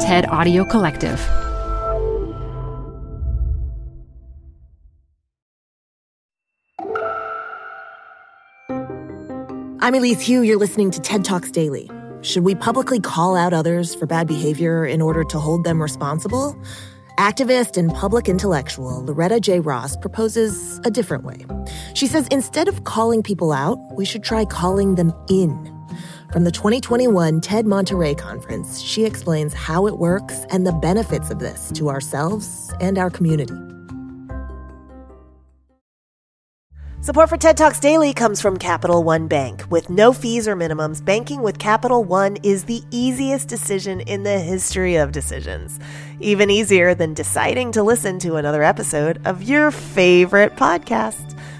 TED Audio Collective. I'm Elise Hu. You're listening to TED Talks Daily. Should we publicly call out others for bad behavior in order to hold them responsible? Activist and public intellectual Loretta J. Ross proposes a different way. She says instead of calling people out, we should try calling them in. From the 2021 TED Monterey Conference, she explains how it works and the benefits of this to ourselves and our community. Support for TED Talks Daily comes from Capital One Bank. With no fees or minimums, banking with Capital One is the easiest decision in the history of decisions. Even easier than deciding to listen to another episode of your favorite podcast.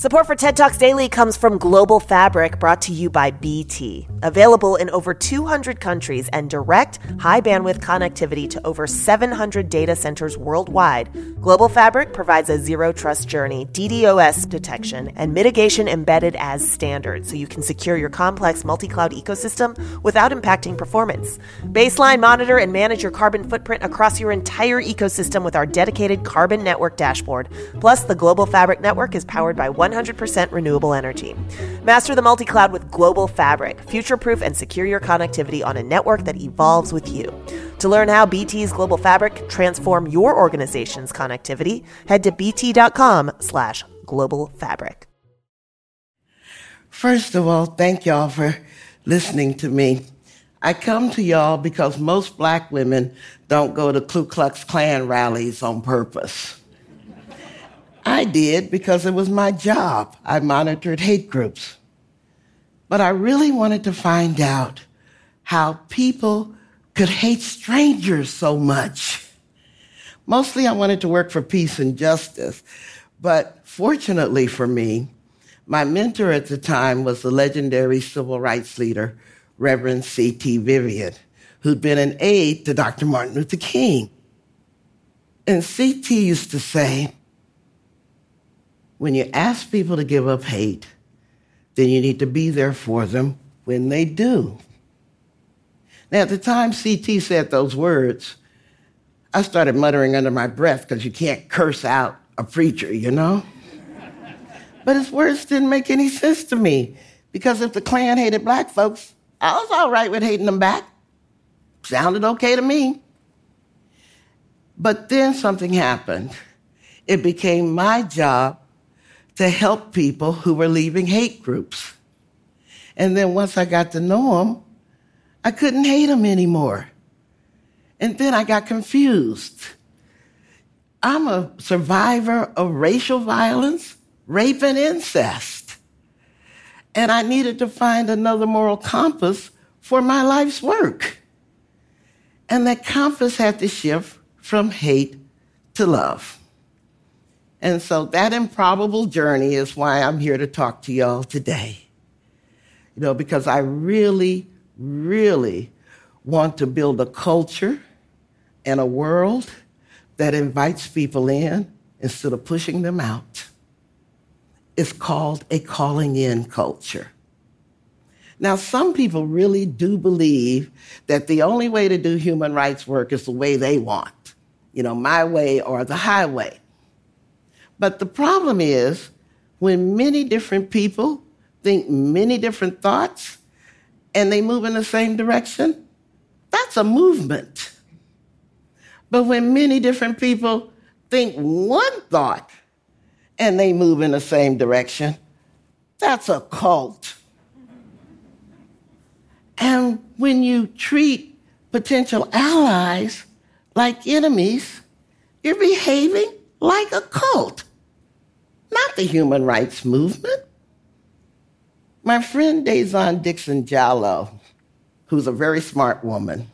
Support for TED Talks Daily comes from Global Fabric, brought to you by BT. Available in over 200 countries and direct, high bandwidth connectivity to over 700 data centers worldwide, Global Fabric provides a zero trust journey, DDoS detection, and mitigation embedded as standard so you can secure your complex multi cloud ecosystem without impacting performance. Baseline monitor and manage your carbon footprint across your entire ecosystem with our dedicated Carbon Network dashboard. Plus, the Global Fabric network is powered by 100% renewable energy. Master the multi cloud with Global Fabric. Future proof and secure your connectivity on a network that evolves with you. To learn how BT's Global Fabric transform your organization's connectivity, head to bt.com slash global fabric. First of all, thank y'all for listening to me. I come to y'all because most black women don't go to Ku Klux Klan rallies on purpose. I did because it was my job. I monitored hate groups. But I really wanted to find out how people could hate strangers so much. Mostly I wanted to work for peace and justice. But fortunately for me, my mentor at the time was the legendary civil rights leader, Reverend C.T. Vivian, who'd been an aide to Dr. Martin Luther King. And C.T. used to say, when you ask people to give up hate, then you need to be there for them when they do. Now, at the time CT said those words, I started muttering under my breath because you can't curse out a preacher, you know? but his words didn't make any sense to me because if the Klan hated black folks, I was all right with hating them back. Sounded okay to me. But then something happened. It became my job to help people who were leaving hate groups. And then once I got to know them, I couldn't hate them anymore. And then I got confused. I'm a survivor of racial violence, rape, and incest. And I needed to find another moral compass for my life's work. And that compass had to shift from hate to love. And so that improbable journey is why I'm here to talk to y'all today. You know, because I really, really want to build a culture and a world that invites people in instead of pushing them out. It's called a calling in culture. Now, some people really do believe that the only way to do human rights work is the way they want, you know, my way or the highway. But the problem is when many different people think many different thoughts and they move in the same direction, that's a movement. But when many different people think one thought and they move in the same direction, that's a cult. And when you treat potential allies like enemies, you're behaving like a cult not the human rights movement. My friend Dazon Dixon Diallo, who's a very smart woman,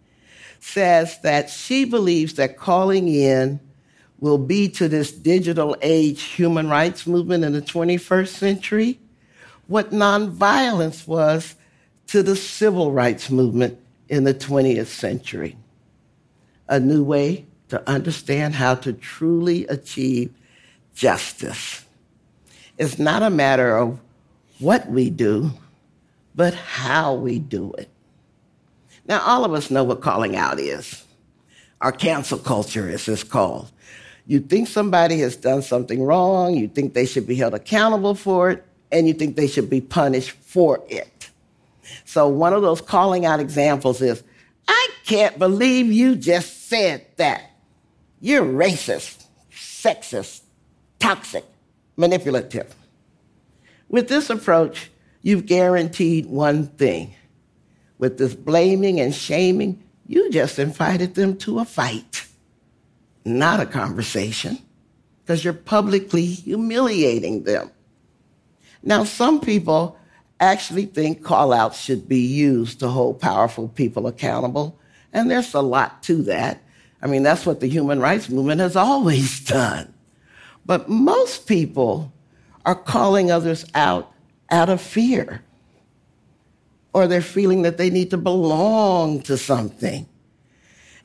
says that she believes that calling in will be to this digital age human rights movement in the 21st century what nonviolence was to the civil rights movement in the 20th century. A new way to understand how to truly achieve justice. It's not a matter of what we do, but how we do it. Now, all of us know what calling out is. Our cancel culture, as it's called. You think somebody has done something wrong, you think they should be held accountable for it, and you think they should be punished for it. So, one of those calling out examples is I can't believe you just said that. You're racist, sexist, toxic, manipulative. With this approach, you've guaranteed one thing. With this blaming and shaming, you just invited them to a fight, not a conversation, because you're publicly humiliating them. Now, some people actually think call outs should be used to hold powerful people accountable, and there's a lot to that. I mean, that's what the human rights movement has always done. But most people are calling others out out of fear, or they're feeling that they need to belong to something.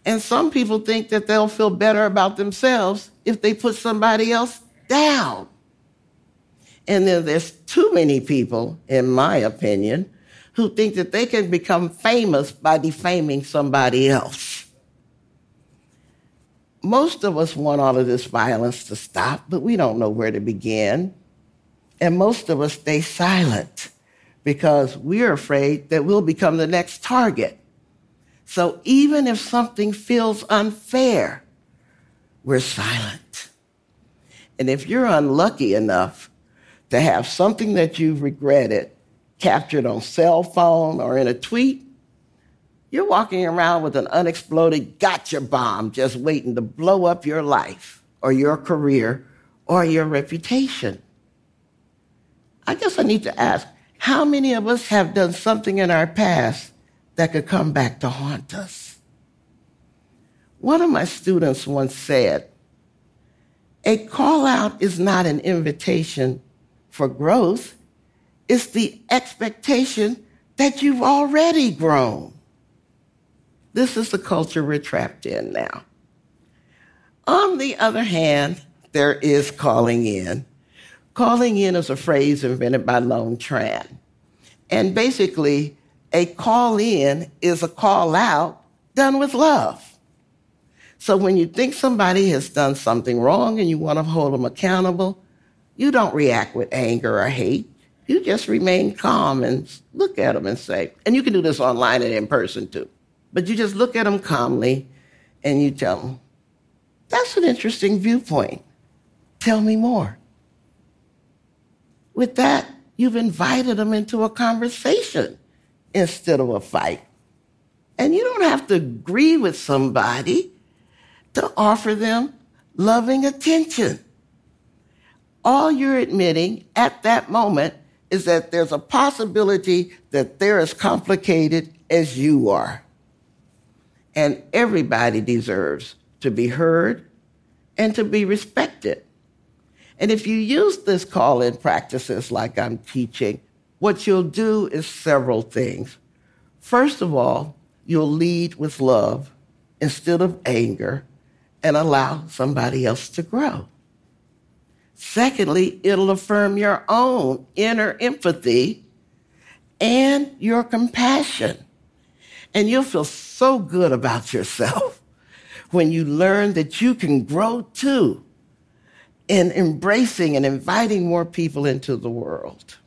And some people think that they'll feel better about themselves if they put somebody else down. And then there's too many people, in my opinion, who think that they can become famous by defaming somebody else. Most of us want all of this violence to stop, but we don't know where to begin. And most of us stay silent because we're afraid that we'll become the next target. So even if something feels unfair, we're silent. And if you're unlucky enough to have something that you've regretted captured on cell phone or in a tweet, you're walking around with an unexploded gotcha bomb just waiting to blow up your life or your career or your reputation. I guess I need to ask how many of us have done something in our past that could come back to haunt us? One of my students once said, A call out is not an invitation for growth, it's the expectation that you've already grown. This is the culture we're trapped in now. On the other hand, there is calling in. Calling in is a phrase invented by Loan Tran. And basically, a call in is a call out done with love. So when you think somebody has done something wrong and you want to hold them accountable, you don't react with anger or hate. You just remain calm and look at them and say, and you can do this online and in person too. But you just look at them calmly and you tell them, that's an interesting viewpoint. Tell me more. With that, you've invited them into a conversation instead of a fight. And you don't have to agree with somebody to offer them loving attention. All you're admitting at that moment is that there's a possibility that they're as complicated as you are. And everybody deserves to be heard and to be respected. And if you use this call in practices like I'm teaching, what you'll do is several things. First of all, you'll lead with love instead of anger and allow somebody else to grow. Secondly, it'll affirm your own inner empathy and your compassion. And you'll feel so good about yourself when you learn that you can grow too in embracing and inviting more people into the world.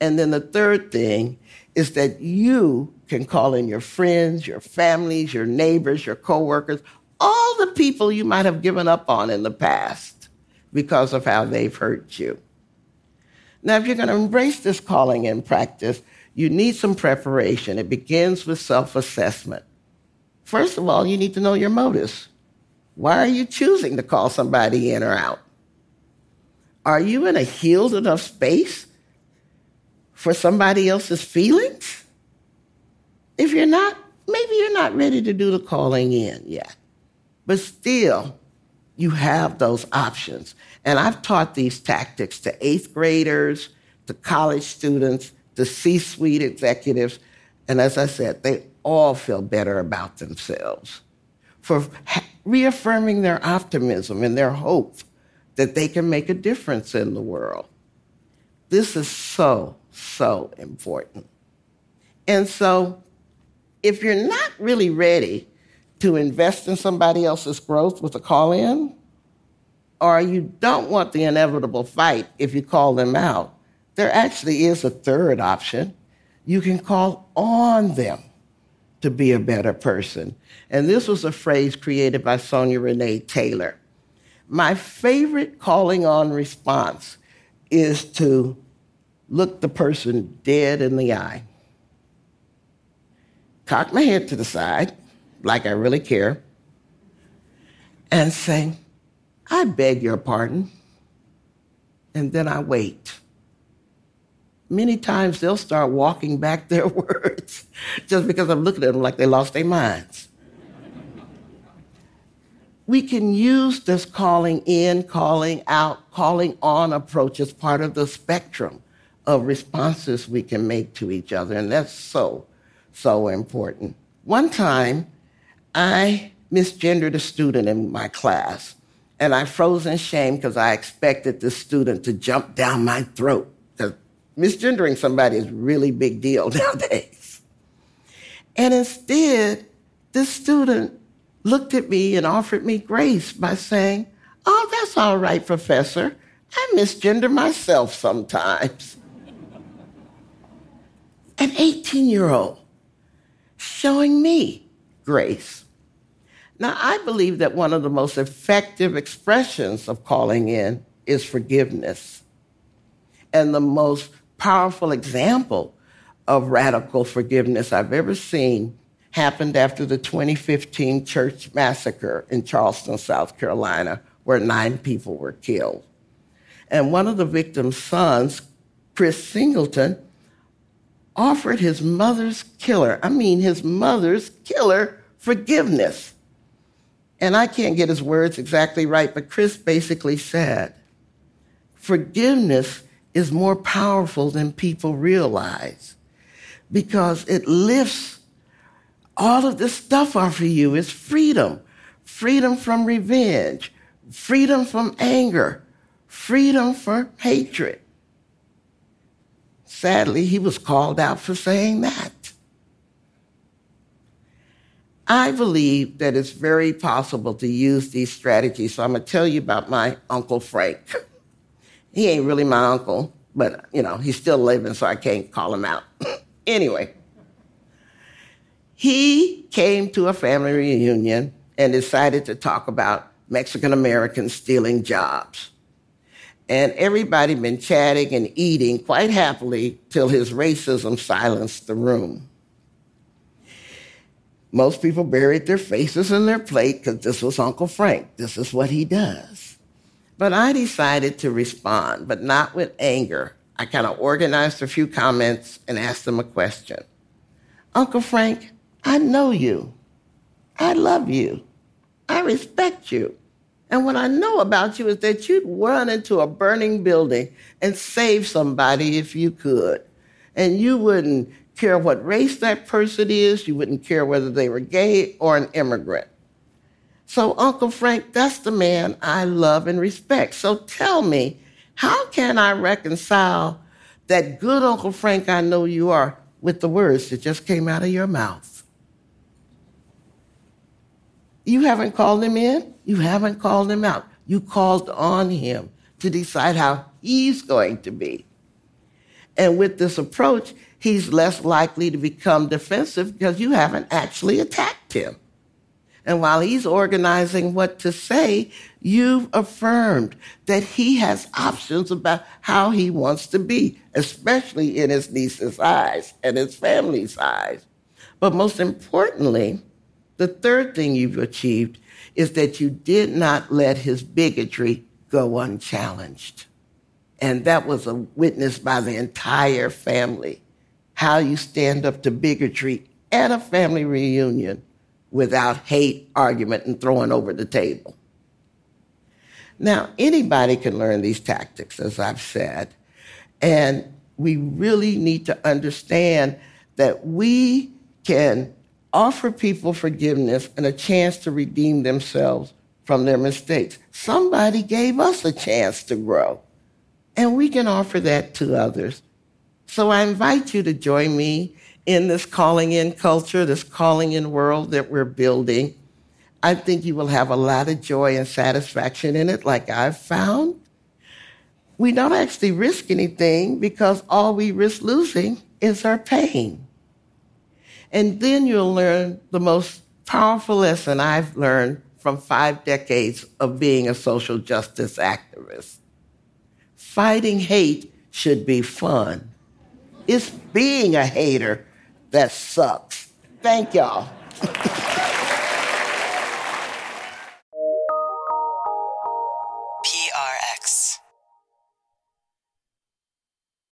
And then the third thing is that you can call in your friends, your families, your neighbors, your coworkers, all the people you might have given up on in the past because of how they've hurt you. Now, if you're going to embrace this calling in practice, you need some preparation. It begins with self assessment. First of all, you need to know your motives. Why are you choosing to call somebody in or out? Are you in a healed enough space for somebody else's feelings? if you're not, maybe you're not ready to do the calling in yet. But still, you have those options. And I've taught these tactics to eighth graders, to college students, to C suite executives. And as I said, they all feel better about themselves for reaffirming their optimism and their hope that they can make a difference in the world. This is so, so important. And so, if you're not really ready to invest in somebody else's growth with a call in, or you don't want the inevitable fight if you call them out, there actually is a third option. You can call on them to be a better person. And this was a phrase created by Sonya Renee Taylor. My favorite calling on response is to look the person dead in the eye, cock my head to the side, like I really care, and say, I beg your pardon. And then I wait. Many times they'll start walking back their words just because I'm looking at them like they lost their minds. we can use this calling in, calling out, calling on approach as part of the spectrum of responses we can make to each other. And that's so, so important. One time, I misgendered a student in my class. And I froze in shame because I expected the student to jump down my throat. Because misgendering somebody is really big deal nowadays. And instead, this student looked at me and offered me grace by saying, Oh, that's all right, Professor. I misgender myself sometimes. An 18 year old showing me grace. Now, I believe that one of the most effective expressions of calling in is forgiveness. And the most powerful example of radical forgiveness I've ever seen happened after the 2015 church massacre in Charleston, South Carolina, where nine people were killed. And one of the victims' sons, Chris Singleton, offered his mother's killer, I mean, his mother's killer, forgiveness and I can't get his words exactly right, but Chris basically said, forgiveness is more powerful than people realize because it lifts all of this stuff off of you. It's freedom freedom from revenge, freedom from anger, freedom from hatred. Sadly, he was called out for saying that. I believe that it's very possible to use these strategies. So I'm going to tell you about my Uncle Frank. He ain't really my uncle, but, you know, he's still living, so I can't call him out. anyway, he came to a family reunion and decided to talk about Mexican Americans stealing jobs. And everybody been chatting and eating quite happily till his racism silenced the room. Most people buried their faces in their plate because this was Uncle Frank. This is what he does. But I decided to respond, but not with anger. I kind of organized a few comments and asked him a question. Uncle Frank, I know you. I love you. I respect you. And what I know about you is that you'd run into a burning building and save somebody if you could. And you wouldn't care what race that person is. You wouldn't care whether they were gay or an immigrant. So, Uncle Frank, that's the man I love and respect. So tell me, how can I reconcile that good Uncle Frank I know you are with the words that just came out of your mouth? You haven't called him in, you haven't called him out. You called on him to decide how he's going to be. And with this approach, he's less likely to become defensive because you haven't actually attacked him. And while he's organizing what to say, you've affirmed that he has options about how he wants to be, especially in his niece's eyes and his family's eyes. But most importantly, the third thing you've achieved is that you did not let his bigotry go unchallenged. And that was a witness by the entire family how you stand up to bigotry at a family reunion without hate, argument, and throwing over the table. Now, anybody can learn these tactics, as I've said, and we really need to understand that we can offer people forgiveness and a chance to redeem themselves from their mistakes. Somebody gave us a chance to grow, and we can offer that to others. So I invite you to join me in this calling in culture, this calling in world that we're building. I think you will have a lot of joy and satisfaction in it, like I've found. We don't actually risk anything because all we risk losing is our pain. And then you'll learn the most powerful lesson I've learned from five decades of being a social justice activist. Fighting hate should be fun. It's being a hater that sucks. Thank y'all.